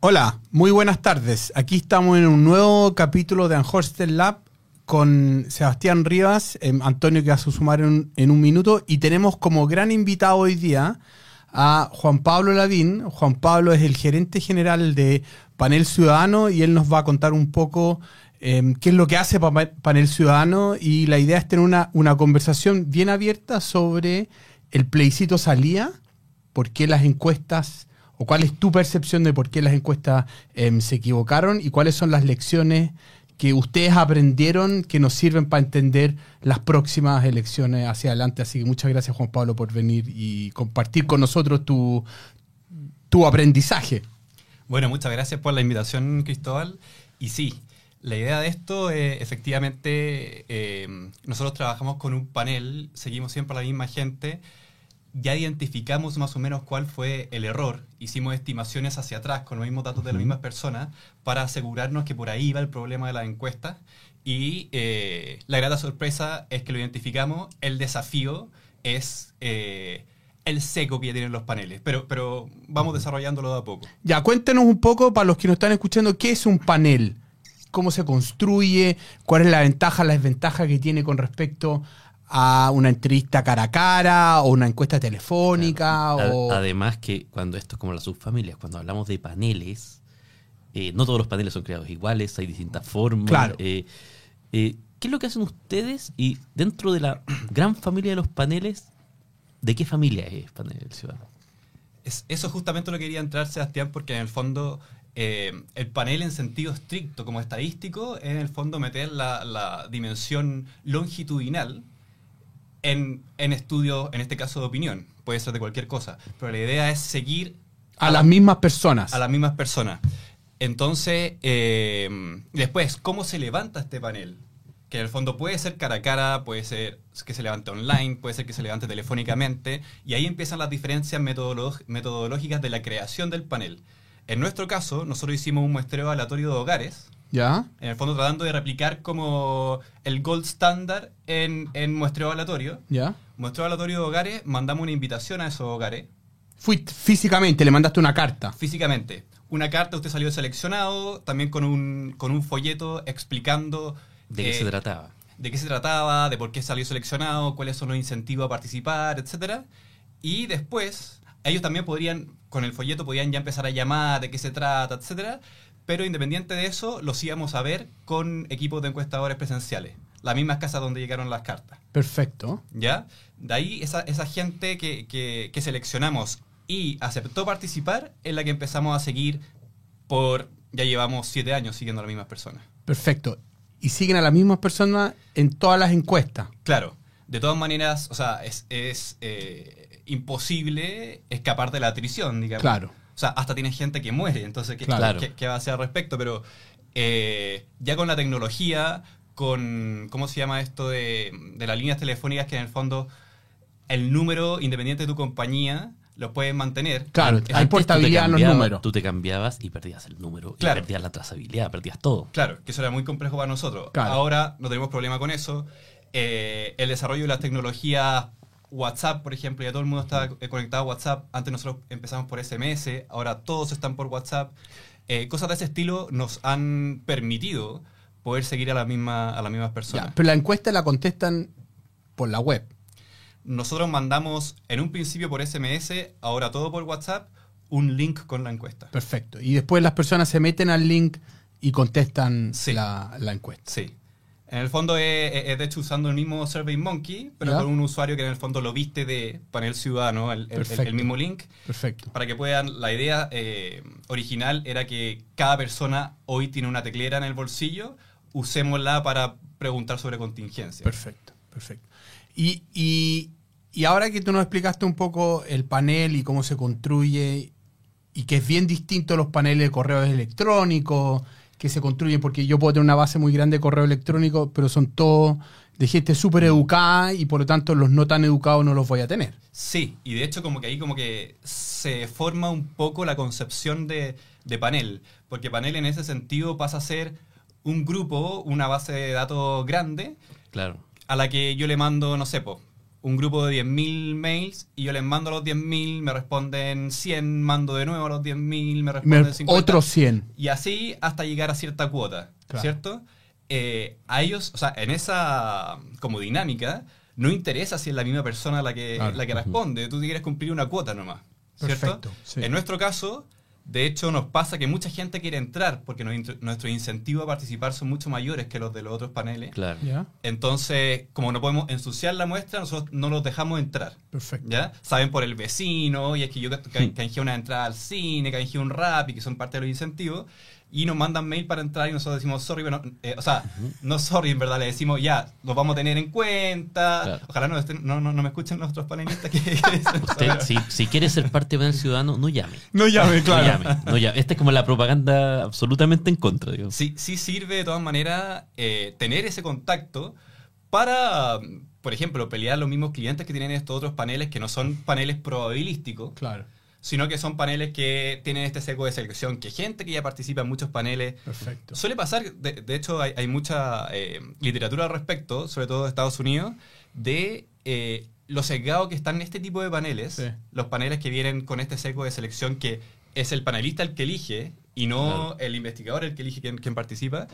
Hola, muy buenas tardes. Aquí estamos en un nuevo capítulo de Anhorster Lab con Sebastián Rivas, eh, Antonio que va a sumar en, en, un minuto, y tenemos como gran invitado hoy día a Juan Pablo Ladín. Juan Pablo es el gerente general de Panel Ciudadano y él nos va a contar un poco eh, qué es lo que hace Panel Ciudadano y la idea es tener una, una conversación bien abierta sobre el plebiscito salía, por qué las encuestas o cuál es tu percepción de por qué las encuestas eh, se equivocaron y cuáles son las lecciones que ustedes aprendieron que nos sirven para entender las próximas elecciones hacia adelante. Así que muchas gracias Juan Pablo por venir y compartir con nosotros tu, tu aprendizaje. Bueno, muchas gracias por la invitación, Cristóbal. Y sí, la idea de esto, es, efectivamente, eh, nosotros trabajamos con un panel, seguimos siempre a la misma gente, ya identificamos más o menos cuál fue el error, hicimos estimaciones hacia atrás con los mismos datos de las mismas personas para asegurarnos que por ahí va el problema de la encuesta y eh, la grata sorpresa es que lo identificamos, el desafío es... Eh, el seco que ya tienen los paneles, pero, pero vamos desarrollándolo de a poco. Ya, cuéntenos un poco, para los que nos están escuchando, ¿qué es un panel? ¿Cómo se construye? ¿Cuál es la ventaja, la desventaja que tiene con respecto a una entrevista cara a cara o una encuesta telefónica. O... Además que cuando esto es como las subfamilias, cuando hablamos de paneles, eh, no todos los paneles son creados iguales, hay distintas formas. Claro. Eh, eh, ¿Qué es lo que hacen ustedes? Y dentro de la gran familia de los paneles, ¿de qué familia es Panel Ciudadano? Es, eso justamente lo quería entrar, Sebastián, porque en el fondo el panel en sentido estricto, como estadístico, es en el fondo meter la, la dimensión longitudinal en, en estudios, en este caso de opinión, puede ser de cualquier cosa, pero la idea es seguir... A, las mismas personas. A las mismas personas. Entonces, eh, después, ¿cómo se levanta este panel? Que en el fondo puede ser cara a cara, puede ser que se levante online, puede ser que se levante telefónicamente, y ahí empiezan las diferencias metodológicas de la creación del panel. En nuestro caso, nosotros hicimos un muestreo aleatorio de hogares, ¿Ya? En el fondo tratando de replicar como el gold standard en, en muestreo aleatorio. ¿Ya? Muestreo aleatorio de hogares, mandamos una invitación a esos hogares. Fuiste físicamente, le mandaste una carta. Físicamente. Una carta, usted salió seleccionado, también con un, con un folleto explicando... ¿De qué eh, se trataba? De qué se trataba, de por qué salió seleccionado, cuáles son los incentivos a participar, etc. Y después, ellos también podrían, con el folleto, podían ya empezar a llamar de qué se trata, etcétera pero independiente de eso, los íbamos a ver con equipos de encuestadores presenciales. Las mismas casas donde llegaron las cartas. Perfecto. ¿Ya? De ahí esa, esa gente que, que, seleccionamos y aceptó participar es la que empezamos a seguir por, ya llevamos siete años siguiendo a las mismas personas. Perfecto. ¿Y siguen a las mismas personas en todas las encuestas? Claro. De todas maneras, o sea, es, es eh, imposible escapar de la atrición, digamos. Claro. O sea, hasta tiene gente que muere, entonces, ¿qué, va a hacer al respecto? Pero eh, ya con la tecnología, con, ¿cómo se llama esto de, las líneas telefónicas que en el fondo el número independiente de tu compañía lo puedes mantener. Claro, hay portabilidad en los números. Tú te cambiabas y perdías el número, claro. y perdías la trazabilidad, perdías todo. Claro, que eso era muy complejo para nosotros. Ahora no tenemos problema con eso. Eh, el desarrollo de las tecnologías WhatsApp, por ejemplo, ya todo el mundo está conectado a WhatsApp. Antes nosotros empezamos por SMS, ahora todos están por WhatsApp. Eh, cosas de ese estilo nos han permitido poder seguir a, la misma, a las mismas personas. pero la encuesta la contestan por la web. Nosotros mandamos en un principio por SMS, ahora todo por WhatsApp, un link con la encuesta. Perfecto. Y después las personas se meten al link y contestan la, la encuesta. Sí. En el fondo es, de hecho usando el mismo SurveyMonkey, pero con un usuario que en el fondo lo viste de panel ciudadano, el, el, mismo link. Perfecto. Para que puedan, la idea eh, original era que cada persona hoy tiene una teclera en el bolsillo, usémosla para preguntar sobre contingencia. Perfecto, perfecto. Y, y, y ahora que tú nos explicaste un poco el panel y cómo se construye, y que es bien distinto a los paneles de correos electrónicos, que se construyen, porque yo puedo tener una base muy grande de correo electrónico, pero son todos de gente súper educada y por lo tanto los no tan educados no los voy a tener. Sí, y de hecho como que ahí como que se forma un poco la concepción de, panel, porque panel en ese sentido pasa a ser un grupo, una base de datos grande, claro. a la que yo le mando, no sé, un grupo de 10.000 mails y yo les mando a los 10.000, me responden 100, mando de nuevo a los 10.000, me responden Me- 50. otros 100. Y así hasta llegar a cierta cuota, Claro. ¿cierto? Eh, a ellos, o sea, en esa como dinámica, no interesa si es la misma persona la que, Claro. la que responde, tú quieres cumplir una cuota nomás, ¿cierto? Perfecto, sí. En nuestro caso, de hecho, nos pasa que mucha gente quiere entrar porque nuestros incentivos a participar son mucho mayores que los de los otros paneles. Claro. ¿Ya? Entonces, como no podemos ensuciar la muestra, nosotros no los dejamos entrar. Perfecto. ¿Ya? Saben por el vecino, y es que yo ca- canjeé una entrada al cine, canjeé un rap y que son parte de los incentivos, y nos mandan mail para entrar y nosotros decimos sorry, pero no- eh, o sea, no sorry, en verdad, le decimos ya, los vamos a tener en cuenta. Claro. Ojalá no, estén- no, no, no me escuchen nuestros panelistas que, que dicen eso, Usted, si, si quiere ser parte del ciudadano, no llame. No llame, No llame, no llame. Esta es como la propaganda absolutamente en contra, digo. Sí, sí sirve de todas maneras eh, tener ese contacto para, por ejemplo, pelear los mismos clientes que tienen estos otros paneles que no son paneles probabilísticos, Claro. Sino que son paneles que tienen este seco de selección, que gente que ya participa en muchos paneles. Perfecto. Suele pasar, de, de hecho hay, hay mucha eh, literatura al respecto, sobre todo de Estados Unidos, de eh, lo sesgado que están en este tipo de paneles, Sí. los paneles que vienen con este seco de selección que es el panelista el que elige y no el investigador el que elige quién, quién participa.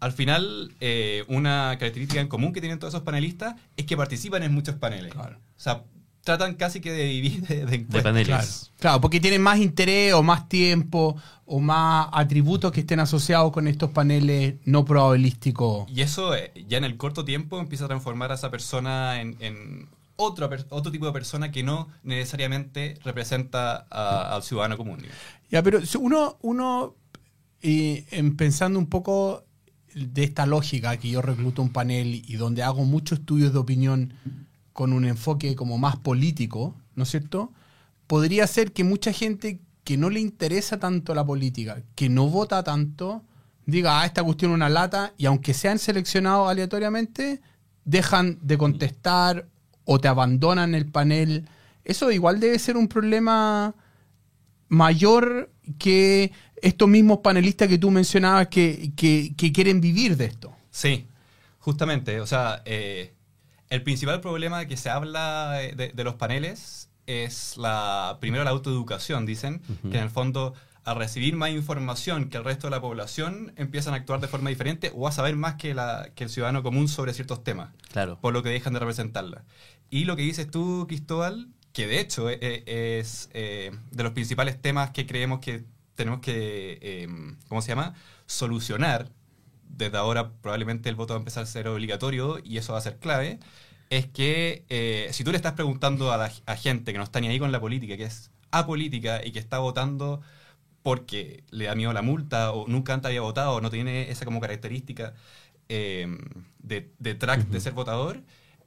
Al final, eh, una característica en común que tienen todos esos panelistas es que participan en muchos paneles. Claro. O sea, tratan casi que de vivir de, de De encuestas. paneles. Claro, claro, porque tienen más interés o más tiempo o más atributos que estén asociados con estos paneles no probabilísticos. Y eso eh, ya en el corto tiempo empieza a transformar a esa persona en, en otra per- otro tipo de persona que no necesariamente representa a- al ciudadano común. digamos. Ya, pero uno, uno eh, en pensando un poco de esta lógica que yo recluto un panel y donde hago muchos estudios de opinión con un enfoque como más político, ¿no es cierto? Podría ser que mucha gente que no le interesa tanto la política, que no vota tanto, diga, ah, esta cuestión es una lata, y aunque sean seleccionados aleatoriamente, dejan de contestar o te abandonan el panel. Eso igual debe ser un problema mayor que estos mismos panelistas que tú mencionabas que, que- que quieren vivir de esto. Sí, justamente. O sea, eh, el principal problema que se habla de, de los paneles es la primero la autoeducación, dicen, que en el fondo al recibir más información que el resto de la población empiezan a actuar de forma diferente o a saber más que, la, que el ciudadano común sobre ciertos temas. Claro. por lo que dejan de representarla. Y lo que dices tú, Cristóbal, que de hecho eh, eh, es eh, de los principales temas que creemos que tenemos que, eh, ¿cómo se llama?, solucionar. Desde ahora probablemente el voto va a empezar a ser obligatorio y eso va a ser clave. Es que eh, si tú le estás preguntando a, la, a gente que no está ni ahí con la política, que es apolítica y que está votando porque le da miedo la multa o nunca antes había votado o no tiene esa como característica eh, de, de track de ser votador,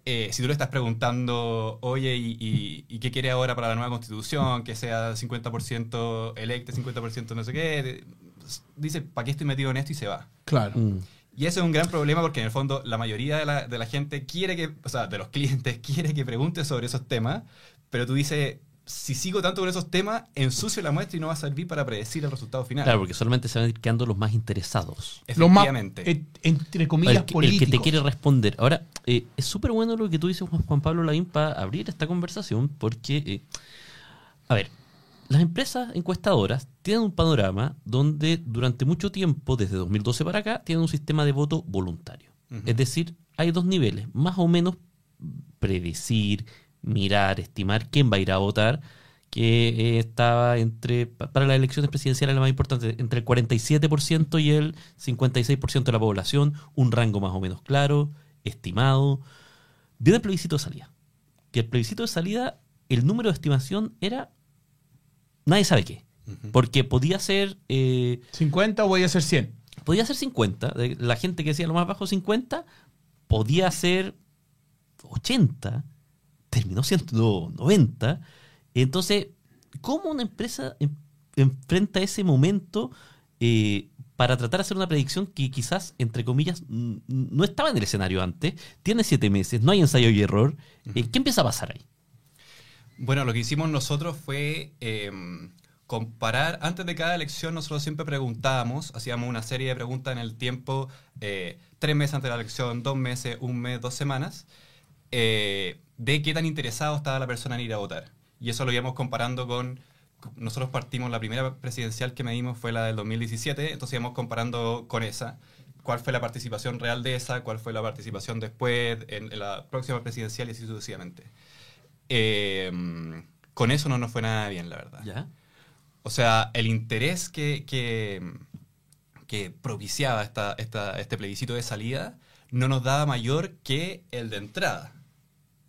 eh, si tú le estás preguntando, oye, ¿y, y, y qué quiere ahora para la nueva constitución? Que sea 50% electa, 50% no sé qué. Dice, ¿para qué estoy metido en esto? Y se va. Claro. Mm. Y ese es un gran problema porque en el fondo la mayoría de la, de la gente quiere que, o sea, de los clientes quiere que pregunte sobre esos temas, pero tú dices, si sigo tanto con esos temas, ensucio la muestra y no va a servir para predecir el resultado final. Claro, porque solamente se van a ir quedando los más interesados. Los más, Efectivamente. eh, entre comillas, El que, el políticos. que te quiere responder. Ahora, eh, es súper bueno lo que tú dices, Juan, Juan Pablo Lavín, para abrir esta conversación, porque, eh, a ver, las empresas encuestadoras tienen un panorama donde durante mucho tiempo, desde 2012 para acá, tienen un sistema de voto voluntario. Es decir, hay dos niveles, más o menos predecir, mirar, estimar quién va a ir a votar, que eh, estaba entre, pa- para las elecciones presidenciales la más importante, entre el 47% y el 56% de la población, un rango más o menos claro, estimado. Viene el plebiscito de salida. Que el plebiscito de salida, el número de estimación era nadie sabe qué. Porque podía ser eh, 50 o voy a ser 100. podía ser 50. de- La gente que decía lo más bajo 50, podía ser 80, terminó siendo 90. Entonces, ¿cómo una empresa en- enfrenta ese momento eh, para tratar de hacer una predicción que quizás, entre comillas, no estaba en el escenario antes? Tiene siete meses, no hay ensayo y error. Eh, ¿Qué empieza a pasar ahí? Bueno, lo que hicimos nosotros fue eh, comparar, antes de cada elección nosotros siempre preguntábamos, hacíamos una serie de preguntas en el tiempo, eh, tres meses antes de la elección, dos meses, un mes, dos semanas, eh, de qué tan interesado estaba la persona en ir a votar. Y eso lo íbamos comparando con... Nosotros partimos, la primera presidencial que medimos fue la del 2017, entonces íbamos comparando con esa. ¿Cuál fue la participación real de esa? ¿Cuál fue la participación después en, en la próxima presidencial y así sucesivamente? Eh, con eso no nos fue nada bien, la verdad. ¿Ya? O sea, el interés que, que, que propiciaba esta, esta- este plebiscito de salida no nos daba mayor que el de entrada.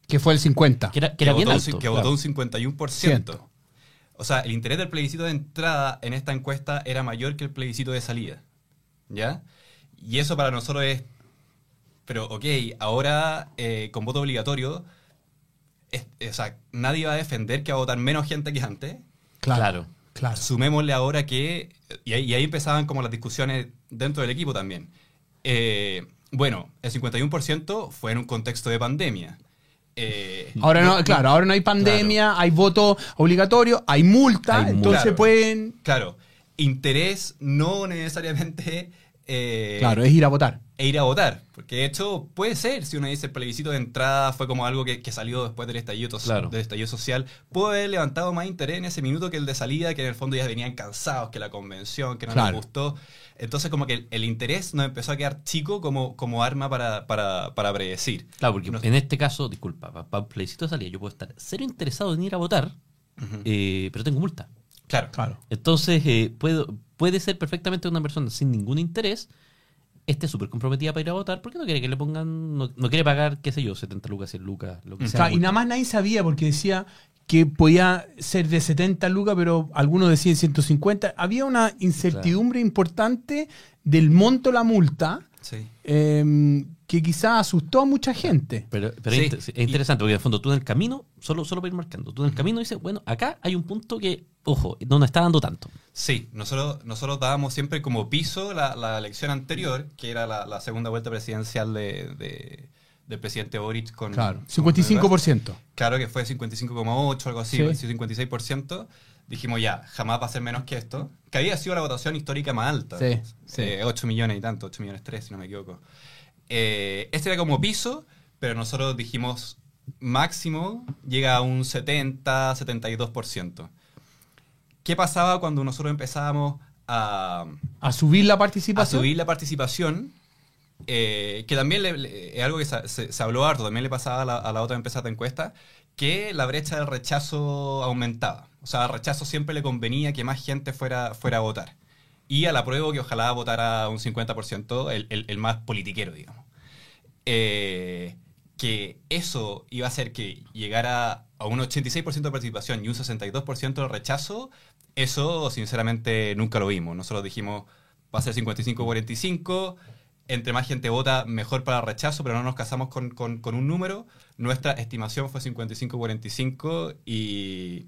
Que fue el 50. Que era, que era bien votó, un- alto. que votó un 51%. Ciento. O sea, el interés del plebiscito de entrada en esta encuesta era mayor que el plebiscito de salida. ¿Ya? Y eso para nosotros es... Pero, ok, ahora eh, con voto obligatorio, es- o sea, nadie va a defender que va a votar menos gente que antes. Claro. Claro. Sumémosle ahora que, y ahí, y ahí empezaban como las discusiones dentro del equipo también. Eh, bueno, el 51% fue en un contexto de pandemia. Eh, Ahora no, claro, ahora no hay pandemia, hay voto obligatorio, hay multa, Hay entonces pueden. Claro, interés no necesariamente eh, Claro, es ir a votar. E ir a votar. Porque de hecho puede ser, si uno dice el plebiscito de entrada fue como algo que, que salió después del estallido, Claro. del estallido social, puede haber levantado más interés en ese minuto que el de salida, que en el fondo ya venían cansados, que la convención, que no Claro. les gustó. Entonces como que el, el interés nos empezó a quedar chico como, como arma para, para, para predecir. Claro, porque en este caso, disculpa, para plebiscito de salida, yo puedo estar cero interesado en ir a votar, eh, pero tengo multa. Claro. Claro. Entonces, eh, puedo, puede ser perfectamente una persona sin ningún interés, esté súper comprometida para ir a votar, porque no quiere que le pongan, no, no quiere pagar, qué sé yo, 70 lucas, 100 lucas, lo que sea. Claro, y nada más nadie sabía porque decía que podía ser de 70 lucas, pero algunos decían 150. Había una incertidumbre importante del monto de la multa Sí. eh, que quizás asustó a mucha gente. Pero, pero Sí, es, inter- es interesante, porque en el fondo tú en el camino, solo, solo para ir marcando, tú en el camino dices, bueno, acá hay un punto que, ojo, no nos está dando tanto. Sí, nosotros, nosotros dábamos siempre como piso la, la elección anterior, que era la, la segunda vuelta presidencial de, de- del presidente Boric con... Claro, con 55%. Claro que fue 55,8, algo así, Sí. 56%. Dijimos ya, jamás va a ser menos que esto. Que había sido la votación histórica más alta. Sí, sí. Eh, 8 millones y tanto, 8 millones 3, si no me equivoco. Eh, este era como piso, pero nosotros dijimos máximo llega a un 70, 72%. ¿Qué pasaba cuando nosotros empezábamos a, A subir la a participación. subir la participación, eh, que también le- le- es algo que se, se- se habló harto, también le pasaba a la, a la otra empresa de encuesta, que la brecha del rechazo aumentaba. O sea, al rechazo siempre le convenía que más gente fuera, fuera a votar. Y al apruebo que ojalá votara un 50%, el, el- el más politiquero, digamos. Eh, que eso iba a hacer que llegara a un 86% de participación y un 62% de rechazo, eso sinceramente nunca lo vimos. Nosotros dijimos, va a ser 55-45, entre más gente vota, mejor para el rechazo, pero no nos casamos con, con- un número. Nuestra estimación fue 55-45 y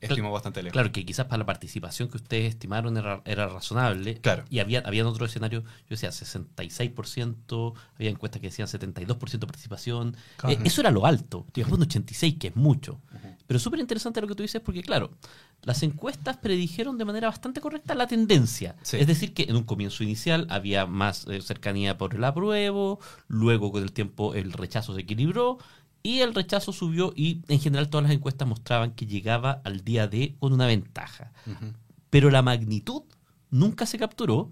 estimó bastante lejos. Claro, que quizás para la participación que ustedes estimaron era, era razonable. Claro. Y había, habían otro escenario, yo decía 66%, había encuestas que decían 72% de participación. Claro. Eh, eso era lo alto. Digamos un 86, que es mucho. Pero súper interesante lo que tú dices, porque claro, las encuestas predijeron de manera bastante correcta la tendencia. Sí. Es decir, que en un comienzo inicial había más eh, cercanía por el apruebo, luego con el tiempo el rechazo se equilibró. Y el rechazo subió y en general todas las encuestas mostraban que llegaba al día D con una ventaja. Pero la magnitud nunca se capturó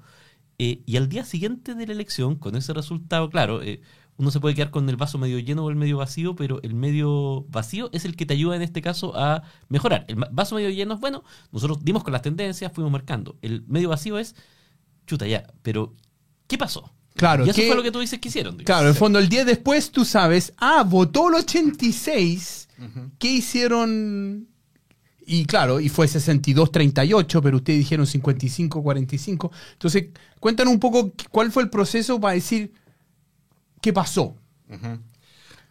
eh, y al día siguiente de la elección, con ese resultado, claro, eh, uno se puede quedar con el vaso medio lleno o el medio vacío, pero el medio vacío es el que te ayuda en este caso a mejorar. El vaso medio lleno es, bueno, nosotros dimos con las tendencias, fuimos marcando. El medio vacío es, chuta ya, pero ¿qué pasó? Claro, y eso ¿qué- fue lo que tú dices que hicieron. digamos. Claro, en el fondo, el día después tú sabes, ah, votó el 86, Ujú. ¿qué hicieron? Y claro, y fue 62-38, pero ustedes dijeron 55-45. Entonces, cuéntanos un poco cuál fue el proceso para decir qué pasó.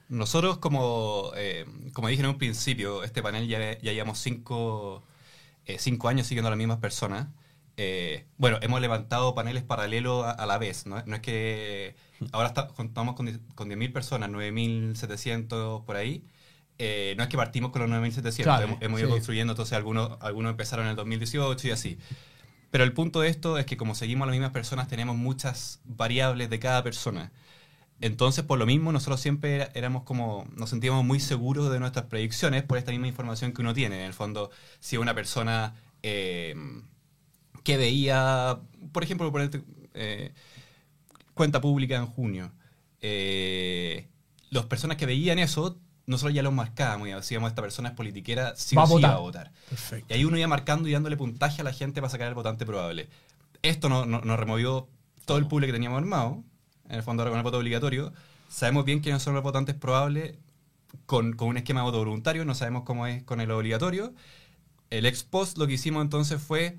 Nosotros, como, eh, como dije en un principio, este panel ya, ya llevamos cinco, eh, cinco años siguiendo a las mismas personas. Eh, bueno, hemos levantado paneles paralelos a, a la vez. ¿no? No es que ahora está- contamos con, con 10.000 personas, 9.700 por ahí. Eh, no es que partimos con los 9.700, Claro, hemos, hemos ido sí. construyendo, entonces algunos, algunos empezaron en el 2018 y así. Pero el punto de esto es que como seguimos a las mismas personas, tenemos muchas variables de cada persona. entonces, por lo mismo, nosotros siempre éramos como, nos sentíamos muy seguros de nuestras predicciones por esta misma información que uno tiene. En el fondo, si una persona eh, que veía, por ejemplo, ponerte, eh, cuenta pública en junio, eh, las personas que veían eso, nosotros ya los marcábamos y decíamos, esta persona es politiquera, sí Va o a sí votar. va a votar. Perfecto. Y ahí uno iba marcando y dándole puntaje a la gente para sacar el votante probable. Esto no- no- nos removió todo el pool que teníamos armado. En el fondo, ahora con el voto obligatorio. Sabemos bien quiénes son los votantes probables con, con un esquema de voto voluntario. No sabemos cómo es con el obligatorio. El ex post lo que hicimos entonces fue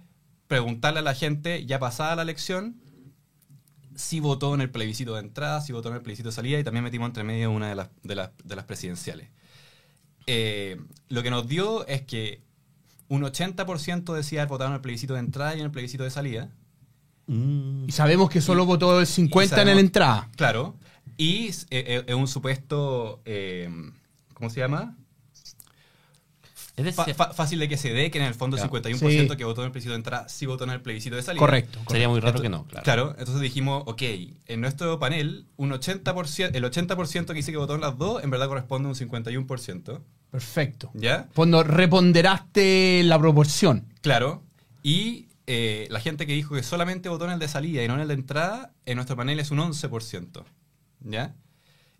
preguntarle a la gente, ya pasada la elección, si votó en el plebiscito de entrada, si votó en el plebiscito de salida y también metimos entre medio una de las, de las, de las presidenciales. Eh, lo que nos dio es que un 80% decía haber votado en el plebiscito de entrada y en el plebiscito de salida. Mm, Y sabemos que solo Y- votó el y 50 en sabemos- la entrada. Claro. Y es eh, eh, un supuesto, eh, ¿cómo se llama? Es Fa- decir, fa- fácil de que se dé que en el fondo Claro. 51% Sí. que votó en el plebiscito de entrada sí votó en el plebiscito de salida. Correcto. sería muy raro que no, claro. Claro, entonces dijimos, ok, en nuestro panel, un 80%, el 80% que dice que votó en las dos, en verdad corresponde a un 51%. Perfecto. ¿Ya? Cuando reponderaste la proporción. Claro. Y eh, la gente que dijo que solamente votó en el de salida y no en el de entrada, en nuestro panel es un 11%. ¿Ya?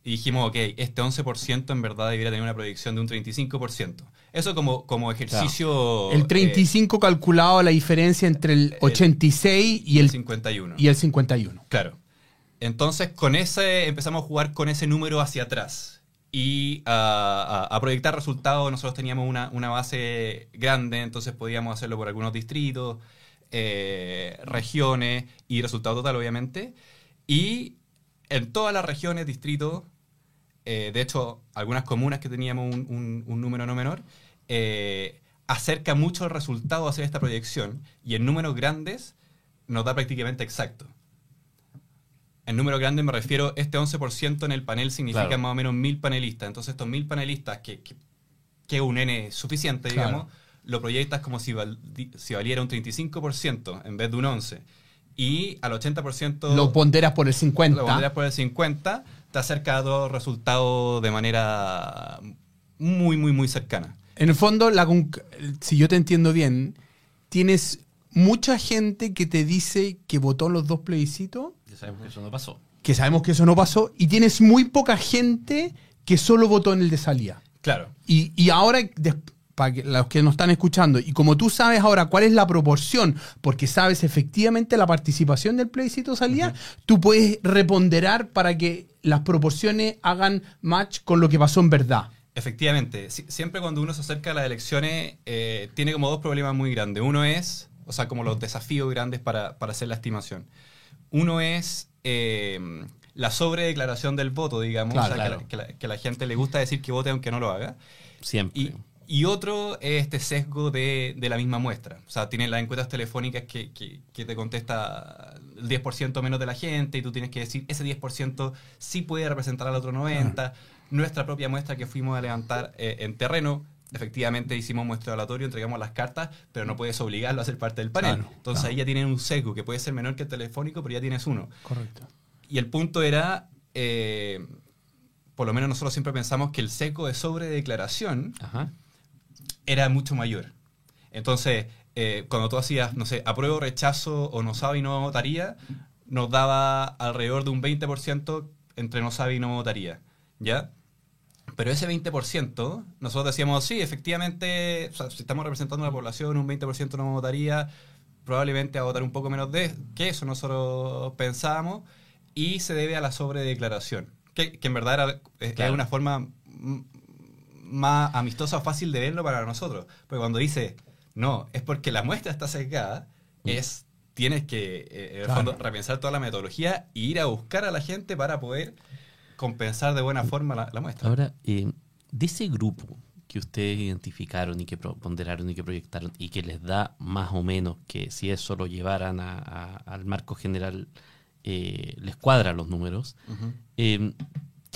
Y dijimos, ok, este 11% en verdad debería tener una proyección de un 35%. Eso como, como ejercicio... El eh, 35 calculado la diferencia entre el 86 y el, 51. y el 51. Claro. Entonces, con ese empezamos a jugar con ese número hacia atrás y a proyectar resultados. Nosotros teníamos una, una base grande, entonces podíamos hacerlo por algunos distritos, eh, regiones y resultado total, obviamente. Y en todas las regiones, distritos, eh, de hecho, algunas comunas que teníamos un, un- un número no menor, eh, acerca mucho el resultado a hacer esta proyección y en números grandes nos da prácticamente exacto. En número grande me refiero, este 11% en el panel significa Claro. más o menos mil panelistas. Entonces estos mil panelistas, que, que, que es un N suficiente, Claro. digamos, lo proyectas como si, val- si valiera un 35% en vez de un 11%. Y al 80% Lo ponderas por el 50. lo pondrías por el 50, te acerca a dos resultados de manera muy, muy, muy cercana. En el fondo, la si yo te entiendo bien, tienes mucha gente que te dice que votó en los dos plebiscitos, Ya sabemos que eso no pasó. que sabemos que eso no pasó, y tienes muy poca gente que solo votó en el de salida. Claro. Y, y ahora, para que los que nos están escuchando, y como tú sabes ahora cuál es la proporción, porque sabes efectivamente la participación del plebiscito salida, tú puedes reponderar para que las proporciones hagan match con lo que pasó en verdad. Efectivamente, si- siempre cuando uno se acerca a las elecciones, eh, tiene como dos problemas muy grandes. Uno es, o sea, como los desafíos grandes para, para hacer la estimación. Uno es eh, la sobredeclaración del voto, digamos, Claro, o sea, que la- que, la, que la gente le gusta decir que vote aunque no lo haga. Siempre. Y, y otro es este sesgo de, de la misma muestra. O sea, tienen las encuestas telefónicas que, que- que te contesta el 10% menos de la gente y tú tienes que decir, ese 10% sí puede representar al otro 90%. Nuestra propia muestra que fuimos a levantar eh, en terreno, efectivamente hicimos muestreo aleatorio, entregamos las cartas, pero no puedes obligarlo a ser parte del panel. Claro, Entonces claro. ahí ya tienen un sesgo que puede ser menor que el telefónico, pero ya tienes uno. Correcto. Y el punto era, eh, por lo menos nosotros siempre pensamos que el sesgo de sobredeclaración Ajá. Era mucho mayor. Entonces, eh, cuando tú hacías, no sé, apruebo, rechazo o no sabe y no votaría, nos daba alrededor de un 20% entre no sabe y no votaría. ¿Ya? Pero ese 20%, nosotros decíamos, sí, efectivamente, o sea, si estamos representando a la población, un 20% no votaría, probablemente va a votar un poco menos de que eso nosotros pensábamos, y se debe a la sobredeclaración, que, que en verdad era, Claro. es una forma más amistosa o fácil de verlo para nosotros. Porque cuando dice, no, es porque la muestra está sesgada, es tienes que, eh, en el Claro. fondo, repensar toda la metodología e ir a buscar a la gente para poder compensar de buena forma la, la muestra. Ahora, eh, de ese grupo que ustedes identificaron y que ponderaron y que proyectaron y que les da más o menos que si eso lo llevaran a- a- al marco general, eh, les cuadran los números,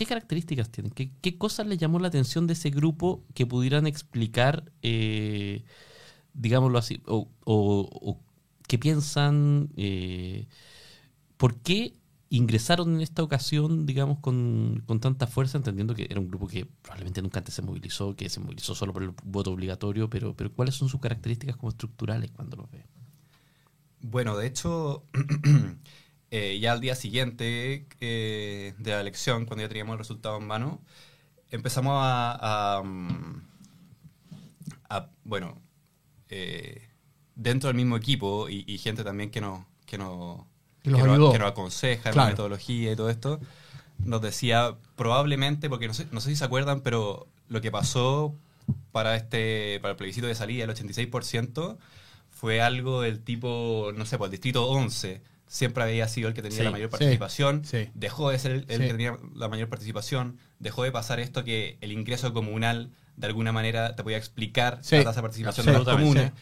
¿qué características tienen? ¿Qué, qué cosas les llamó la atención de ese grupo que pudieran explicar, eh, digámoslo así, o, o- qué piensan, eh, por qué ingresaron en esta ocasión, digamos, con, con tanta fuerza, entendiendo que era un grupo que probablemente nunca antes se movilizó, que se movilizó solo por el voto obligatorio, pero, pero ¿cuáles son sus características como estructurales cuando los ve? Bueno, de hecho, eh, ya al día siguiente eh, de la elección, cuando ya teníamos el resultado en mano, empezamos a, a, mm, a- bueno, eh, dentro del mismo equipo y, y gente también que nos, que nos, Que que nos- que nos aconseja en Claro. la metodología y todo esto, nos decía probablemente, porque no sé, no sé si se acuerdan, pero lo que pasó para este para el plebiscito de salida, el 86%, fue algo del tipo, no sé, pues el distrito 11 siempre había sido el que tenía Sí, la mayor participación, sí. dejó de ser el, que tenía la mayor participación, dejó de pasar esto que el ingreso comunal de alguna manera te podía explicar la tasa de participación de los comunes.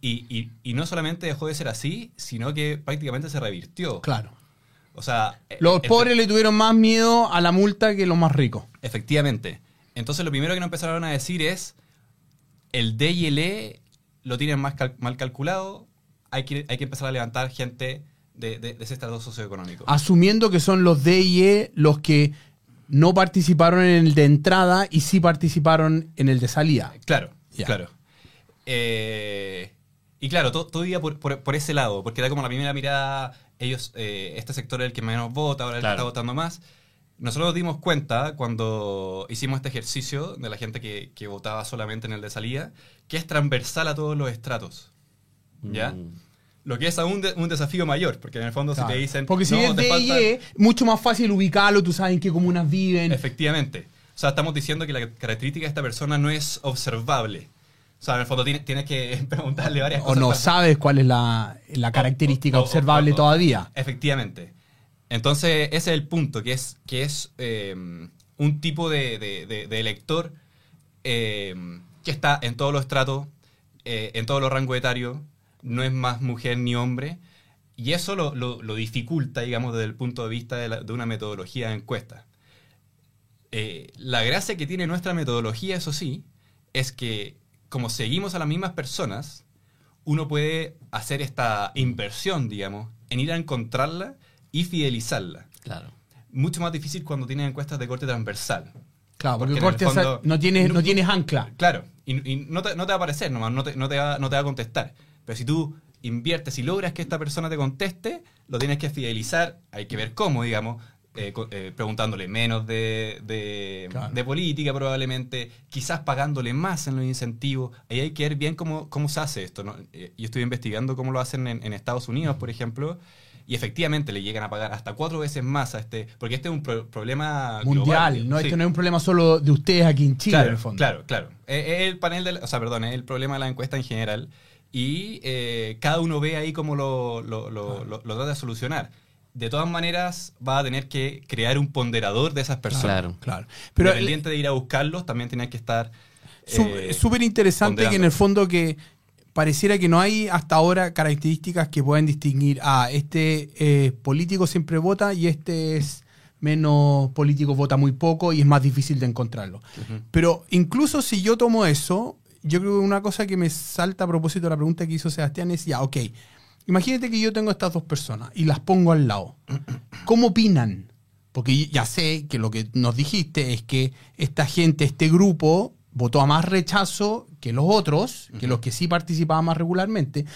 Y, y- y no solamente dejó de ser así, sino que prácticamente se revirtió. claro. O sea, Los el- pobres le tuvieron más miedo a la multa que los más ricos. Efectivamente. Entonces lo primero que nos empezaron a decir es, el D y el E lo tienen más cal- mal calculado, hay que, hay que empezar a levantar gente de, de- de ese estrato socioeconómico. Asumiendo que son los D y E los que no participaron en el de entrada y sí participaron en el de salida. Claro, claro. Eh, y claro, todo, todo iba por, por- por ese lado, porque da como la primera mirada, ellos, eh, este sector es el que menos vota, ahora el que está votando más. Nosotros nos dimos cuenta cuando hicimos este ejercicio de la gente que, que votaba solamente en el de salida, que es transversal a todos los estratos. ¿Ya? Mm. Lo que es aún de- un desafío mayor, porque en el fondo Claro. si te dicen... Porque si "No, es te D y falta-". Mucho más fácil ubicarlo, tú sabes en qué comunas viven. Efectivamente. O sea, estamos diciendo que la característica de esta persona no es observable. O sea, en el fondo tiene- tienes que preguntarle varias O cosas. no para- sabes cuál es la, la característica o- o- observable o- o- todavía. Efectivamente. Entonces, ese es el punto, que es, que es eh, un tipo de, de- de- de elector eh, que está en todos los estratos, eh, en todos los rangos etarios, no es más mujer ni hombre, y eso lo, lo- lo dificulta, digamos, desde el punto de vista de, la- de una metodología de encuesta. Eh, la gracia que tiene nuestra metodología, eso sí, es que como seguimos a las mismas personas, uno puede hacer esta inversión, digamos, en ir a encontrarla y fidelizarla. Claro. Mucho más difícil cuando tienes encuestas de corte transversal. Claro, porque, el corte fondo- no, tienes, no no- tienes ancla. Claro, y, y no, te, no te va a aparecer nomás, no te, no te va, no te va a contestar. Pero si tú inviertes y logras que esta persona te conteste, lo tienes que fidelizar, hay que ver cómo, digamos, eh, eh, preguntándole menos de, de, Claro. de política probablemente, quizás pagándole más en los incentivos. Ahí hay que ver bien cómo, cómo se hace esto. ¿no? Eh, Yo estoy investigando cómo lo hacen en, en Estados Unidos, por ejemplo, y efectivamente le llegan a pagar hasta cuatro veces más a este, porque este es un pro- problema Mundial, global, no, sí. esto no es un problema solo de ustedes aquí en Chile, Claro, en el fondo. Claro, claro. Es el panel del, o sea, perdón, es el problema de la encuesta en general. Y eh, cada uno ve ahí cómo lo, lo, lo- lo- lo trata de solucionar. De todas maneras, va a tener que crear un ponderador de esas personas. Claro. Claro. Pero Independiente de ir a buscarlos, también tienes que estar. Su- eh, es súper interesante que en el fondo que pareciera que no hay hasta ahora características que puedan distinguir, ah, este eh, político siempre vota y este es menos político, vota muy poco y es más difícil de encontrarlo. Pero incluso si yo tomo eso, yo creo que una cosa que me salta a propósito de la pregunta que hizo Sebastián es, ya, ok, imagínate que yo tengo estas dos personas y las pongo al lado. ¿Cómo opinan? Porque ya sé que lo que nos dijiste es que esta gente, este grupo, votó a más rechazo que los otros, que los que sí participaban más regularmente.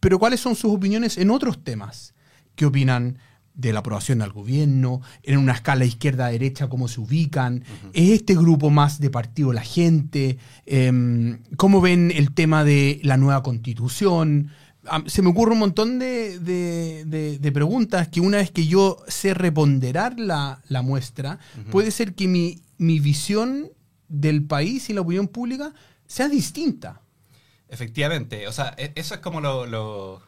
Pero ¿cuáles son sus opiniones en otros temas? ¿Qué opinan de la aprobación al gobierno? ¿En una escala izquierda-derecha cómo se ubican? ¿Es este grupo más de partido la gente? Em, ¿Cómo ven el tema de la nueva constitución? Am- Se me ocurre un montón de, de- de- de preguntas que una vez que yo sé reponderar la, la muestra, puede ser que mi, mi visión del país y la opinión pública sea distinta. Efectivamente. O sea, e- eso es como lo, lo,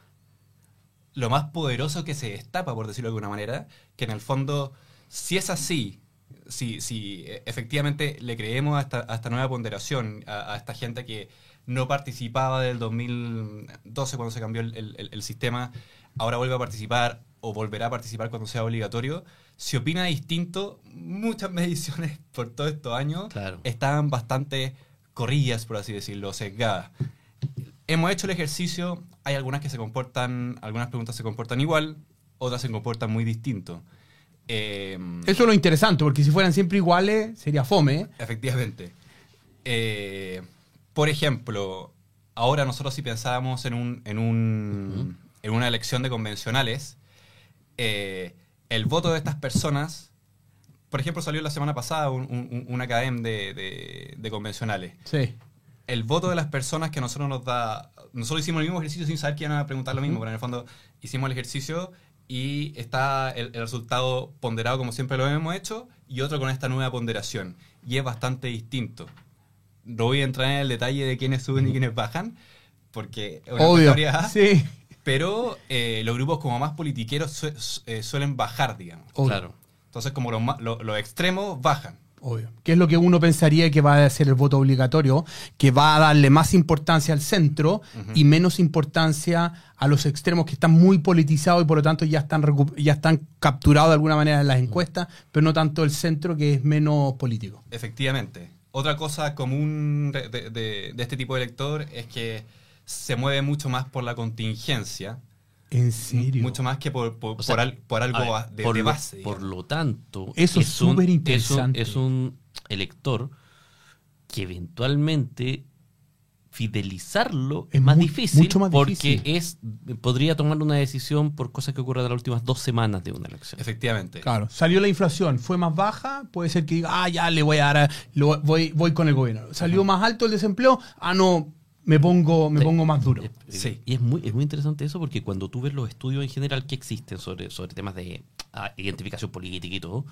lo más poderoso que se destapa, por decirlo de alguna manera. Que en el fondo, si es así, si, si eh, efectivamente le creemos a esta, a esta nueva ponderación, a, a esta gente que no participaba del 2012 cuando se cambió el, el- el sistema, ahora vuelve a participar o volverá a participar cuando sea obligatorio. Si opina distinto, muchas mediciones por todos estos años Claro. estaban bastante corrillas, por así decirlo, sesgadas. Hemos hecho el ejercicio, hay algunas que se comportan, algunas preguntas se comportan igual, otras se comportan muy distinto. Eh, Eso es lo interesante, porque si fueran siempre iguales, sería fome. ¿eh? Efectivamente. Eh, por ejemplo, ahora nosotros si pensábamos en, un, en, un, en una elección de convencionales, el voto de estas personas, por ejemplo, salió la semana pasada un, un, de, de, de convencionales. Sí. El voto de las personas que nosotros nos da... Nosotros hicimos el mismo ejercicio sin saber que iban a preguntar lo mismo, pero en el fondo hicimos el ejercicio y está el, el, resultado ponderado como siempre lo hemos hecho y otro con esta nueva ponderación. Y es bastante distinto. No voy a entrar en el detalle de quiénes suben y quiénes bajan, porque es una Obvio. historia, Sí. pero eh, los grupos como más politiqueros su- su- eh, suelen bajar, digamos. Obvio. Claro. Entonces como los, ma- lo- los extremos bajan. Obvio. Que es lo que uno pensaría que va a ser el voto obligatorio, que va a darle más importancia al centro y menos importancia a los extremos que están muy politizados y por lo tanto ya están, ya están capturados de alguna manera en las encuestas, pero no tanto el centro que es menos político. Efectivamente. Otra cosa común de, de- de- de este tipo de elector es que se mueve mucho más por la contingencia, ¿En serio? mucho más que por, por, O sea, por al- por algo ver, de, por, de lo, base. por lo tanto, Eso es un- súper interesante. Es un, elector que eventualmente fidelizarlo es Es más difícil mucho más porque difícil. es podría tomar una decisión por cosas que ocurran en las últimas dos semanas de una elección. Efectivamente. Claro, salió la inflación, fue más baja, puede ser que diga, ah, ya le voy a dar, a- lo- voy, voy con el gobierno. Salió más alto el desempleo, ah, no, me pongo, me Sí. pongo más duro. Es- Sí. Y es muy, es muy interesante eso porque cuando tú ves los estudios en general que existen sobre, sobre temas de ah, identificación política y todo,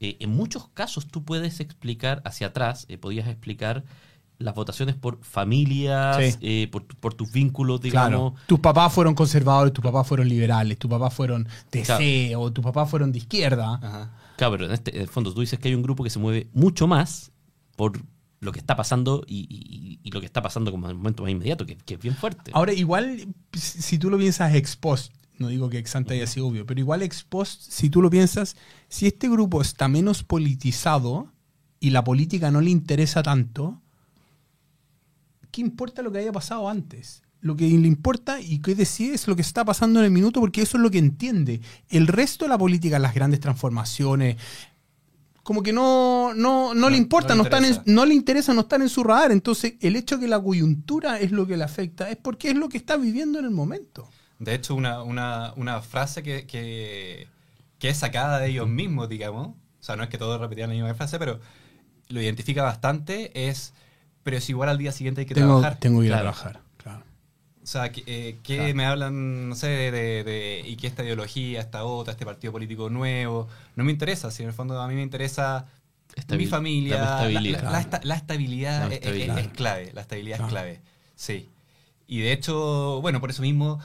eh, en muchos casos tú puedes explicar hacia atrás, eh, podías explicar las votaciones por familias, Sí. eh, por, por tus vínculos, digamos. Claro. Tus papás fueron conservadores, tus papás fueron liberales, tus papás fueron DC o tus papás fueron de izquierda. Ajá. Claro, pero en, este, en el fondo tú dices que hay un grupo que se mueve mucho más por lo que está pasando y, y- y lo que está pasando como en el momento más inmediato, que, que es bien fuerte. Ahora, igual, si si tú lo piensas ex post, no digo que ex ante haya sido obvio, pero igual ex post, si tú lo piensas, si este grupo está menos politizado y la política no le interesa tanto, ¿qué importa lo que haya pasado antes? Lo que le importa y que decide es lo que está pasando en el minuto, porque eso es lo que entiende. El resto de la política, las grandes transformaciones, como que no, no, no, No- le importa, no están en, no le interesa, no están en su radar. Entonces, el hecho que la coyuntura es lo que le afecta es porque es lo que está viviendo en el momento. De hecho, una, una, una frase que, que, que es sacada de ellos mismos, digamos, o sea, no es que todos repetían la misma frase, pero lo identifica bastante, es, pero es igual al día siguiente hay que Tengo, trabajar. tengo que ir a trabajar. O sea, que, eh, que Claro. me hablan, no sé, de, de- de- y que esta ideología, esta otra, este partido político nuevo, no me interesa, si en el fondo a mí me interesa Estabil- mi familia, la estabilidad. la- la esta- la estabilidad, La es- es- estabilidad. Es, clave, la estabilidad Claro. es clave, sí. Y de hecho, bueno, por eso mismo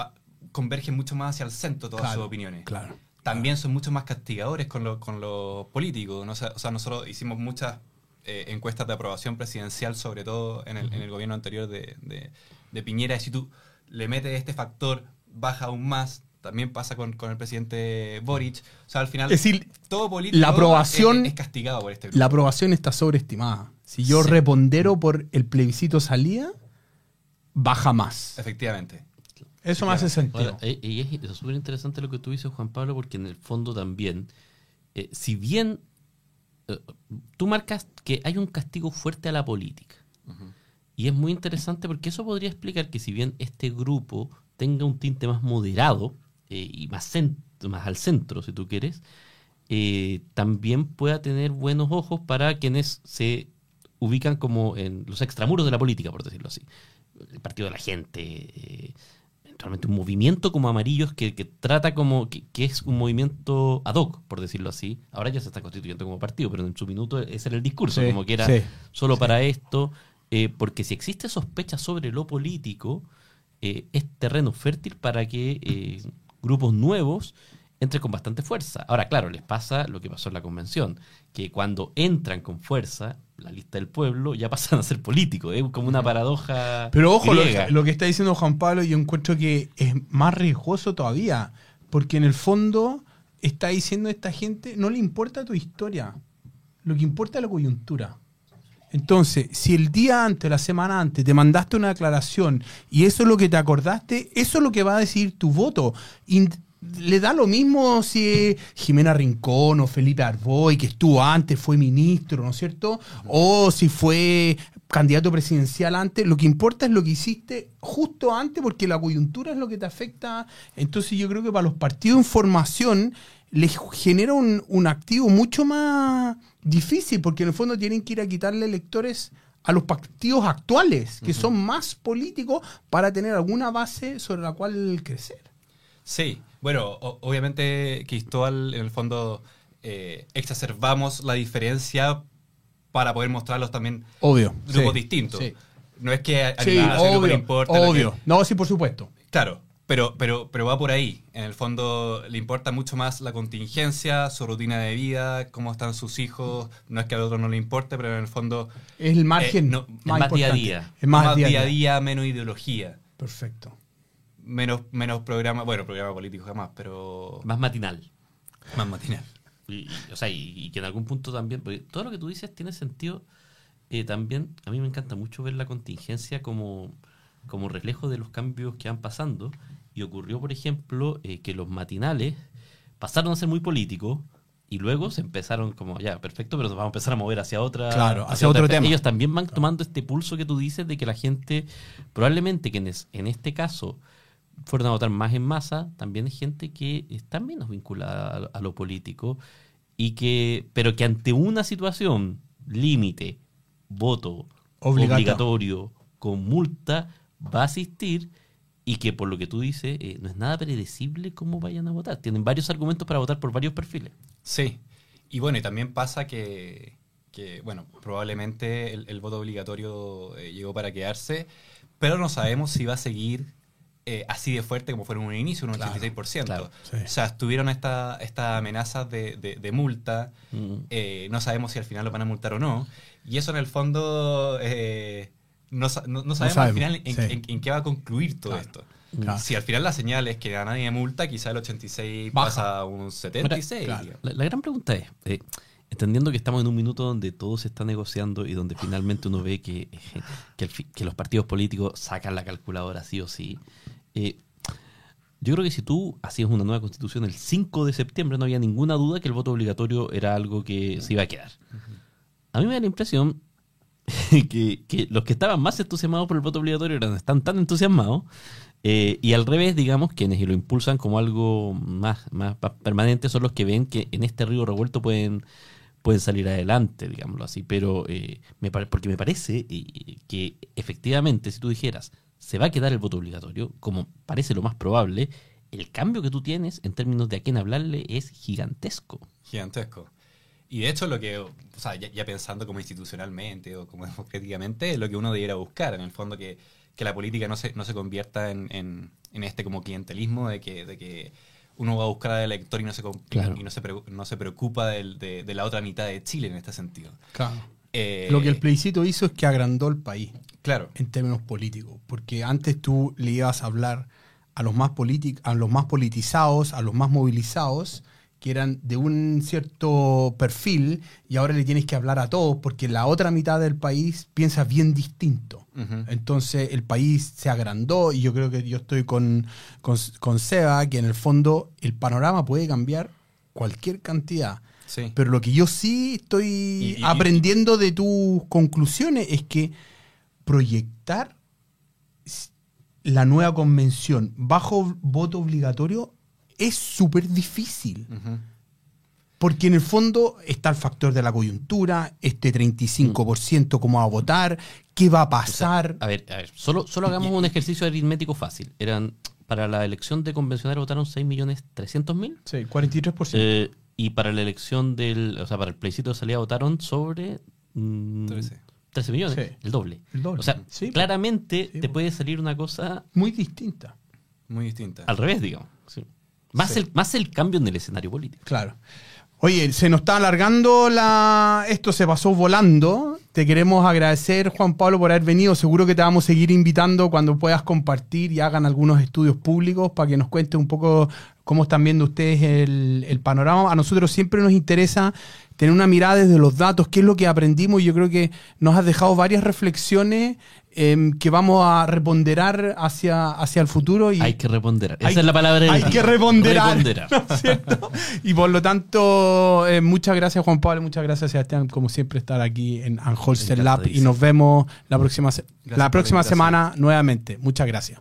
va- convergen mucho más hacia el centro todas Claro, sus opiniones. Claro. También son mucho más castigadores con, los- con los políticos. ¿no? O, sea, nosotros hicimos muchas eh, encuestas de aprobación presidencial, sobre todo en el, en el gobierno anterior de, de- de Piñera. Y si tú le metes este factor, baja aún más. También pasa con, con el presidente Boric. O sea, al final, Es decir, todo político la aprobación- es, es castigado por este grupo. la aprobación está sobreestimada. Si yo Sí. repondero por el plebiscito salida, baja más. Efectivamente. Eso me hace sentido. Ahora, eh, y es es súper interesante lo que tú dices, Juan Pablo, porque en el fondo también, eh, si bien eh, tú marcas que hay un castigo fuerte a la política, y es muy interesante porque eso podría explicar que si bien este grupo tenga un tinte más moderado eh, y más, más al centro, si tú quieres, eh, también pueda tener buenos ojos para quienes se ubican como en los extramuros de la política, por decirlo así. El partido de la gente, eh, eventualmente un movimiento como Amarillos que, que trata como que, que es un movimiento ad hoc, por decirlo así. Ahora ya se está constituyendo como partido, pero en su minuto ese era el discurso, Sí, como que era sí, solo sí. para esto, eh, porque si existe sospecha sobre lo político, eh, es terreno fértil para que eh, grupos nuevos entren con bastante fuerza. Ahora, claro, les pasa lo que pasó en la convención, que cuando entran con fuerza, la lista del pueblo ya pasan a ser políticos, es como una paradoja. Pero ojo, lo, que está diciendo Juan Pablo, yo encuentro que es más riesgoso todavía, porque en el fondo está diciendo esta gente, no le importa tu historia, lo que importa es la coyuntura. Entonces, si el día antes, la semana antes, te mandaste una declaración y eso es lo que te acordaste, eso es lo que va a decidir tu voto. Le da lo mismo si Jimena Rincón o Felipe Arboy, que estuvo antes, fue ministro, ¿no es cierto? O si fue candidato presidencial antes. Lo que importa es lo que hiciste justo antes, porque la coyuntura es lo que te afecta. Entonces yo creo que para los partidos en formación les genera un activo mucho más difícil, porque en el fondo tienen que ir a quitarle electores a los partidos actuales, que son más políticos, para tener alguna base sobre la cual crecer. Sí, bueno, o- obviamente Cristóbal, en el fondo, eh, exacerbamos la diferencia para poder mostrarlos también Obvio. grupos sí, distintos. sí. No es que a, a Sí, le obvio, importa. que- obvio. No, sí, por supuesto. Claro, pero, pero, pero va por ahí. En el fondo le importa mucho más la contingencia, su rutina de vida, cómo están sus hijos. No es que al otro no le importe, pero en el fondo Es el margen Eh, no, es más día a día. Es más, más, día, día a día, menos ideología. Perfecto. Menos, menos programa, bueno, programa político jamás, pero Más matinal. más matinal. Y, y, o sea, y, y que en algún punto también, porque todo lo que tú dices tiene sentido. eh, también, a mí me encanta mucho ver la contingencia como, como reflejo de los cambios que van pasando. Y ocurrió, por ejemplo, eh, que los matinales pasaron a ser muy políticos y luego se empezaron como, ya, perfecto, pero nos vamos a empezar a mover hacia otra. Claro, hacia otro otra- tema. Ellos también van tomando este pulso que tú dices de que la gente, probablemente quienes en este caso fueron a votar más en masa, también hay gente que está menos vinculada a, a lo político y que, pero que ante una situación límite, voto Obligatorio. obligatorio con multa, va a asistir y que por lo que tú dices eh, no es nada predecible cómo vayan a votar. Tienen varios argumentos para votar por varios perfiles. Sí. Y bueno, y también pasa que, que, bueno, probablemente el, el voto obligatorio eh, llegó para quedarse, pero no sabemos si va a seguir eh, así de fuerte como fue en un inicio, un Claro, 86%. claro, sí. O sea, estuvieron estas esta amenazas de, de- de multa, Mm. no sabemos si al final lo van a multar o no, y eso en el fondo no, no- no sabemos, al final en, sí. en- en qué va a concluir todo Claro, esto. claro. Si al final la señal es que a nadie multa, quizá el 86 Baja. pasa a un 76. claro. La, la gran pregunta es, eh, entendiendo que estamos en un minuto donde todo se está negociando y donde finalmente uno ve que, eh, que, el fi- que los partidos políticos sacan la calculadora sí o sí, eh, yo creo que si tú hacías una nueva constitución el 5 de septiembre no había ninguna duda que el voto obligatorio era algo que se iba a quedar. A mí me da la impresión que, los que estaban más entusiasmados por el voto obligatorio eran, están tan entusiasmados eh, y al revés, digamos, quienes lo impulsan como algo más, más permanente son los que ven que en este río revuelto pueden, pueden salir adelante, digámoslo así. Pero eh, me porque me parece eh, que efectivamente, si tú dijeras, se va a quedar el voto obligatorio, como parece lo más probable, el cambio que tú tienes en términos de a quién hablarle es gigantesco. Gigantesco. Y de hecho, lo que, o sea, ya, ya pensando como institucionalmente o como democráticamente, es lo que uno debiera buscar, en el fondo, que, que la política no se, no se convierta en, en- en este como clientelismo de que, de que uno va a buscar al elector y no se, Claro. y no se, no se preocupa del- de, de la otra mitad de Chile en este sentido. Claro. Eh, Lo que el plebiscito hizo es que agrandó el país Claro, en términos políticos, porque antes tú le ibas a hablar a los más politi- a los más politizados, a los más movilizados, que eran de un cierto perfil, y ahora le tienes que hablar a todos, porque la otra mitad del país piensa bien distinto. Entonces el país se agrandó y yo creo que yo estoy con, con, con Seba, que en el fondo el panorama puede cambiar cualquier cantidad. sí. Pero lo que yo sí estoy Y- y- aprendiendo de tus conclusiones es que proyectar la nueva convención bajo voto obligatorio es súper difícil. Porque en el fondo está el factor de la coyuntura, este 35% cómo va a votar, qué va a pasar. A ver, a ver, solo, solo hagamos un ejercicio aritmético fácil. Eran, para la elección de convencional votaron 6.300.000 sí, 43%. eh, y para la elección del, o sea, para el plebiscito de salida votaron sobre mm, 13. 13 millones, Sí. el doble. El doble. O sea, Sí, claramente sí, te po. puede salir una cosa Muy distinta. Muy distinta. al revés, digamos. Más, Sí. el, más el cambio en el escenario político. Claro. Oye, se nos está alargando la. Esto se pasó volando. Te queremos agradecer, Juan Pablo, por haber venido. Seguro que te vamos a seguir invitando cuando puedas compartir y hagan algunos estudios públicos para que nos cuentes un poco cómo están viendo ustedes el, el panorama. A nosotros siempre nos interesa tener una mirada desde los datos, qué es lo que aprendimos. Yo creo que nos has dejado varias reflexiones em, que vamos a reponderar hacia, hacia el futuro. Y Hay que reponderar. Esa es la palabra Hay que reponderar. Reponderar. ¿no es cierto? Y por lo tanto, eh, muchas gracias Juan Pablo, muchas gracias Sebastián, como siempre, estar aquí en Unholster Lab. Y nos vemos la próxima, Gracias la próxima semana nuevamente. Muchas gracias.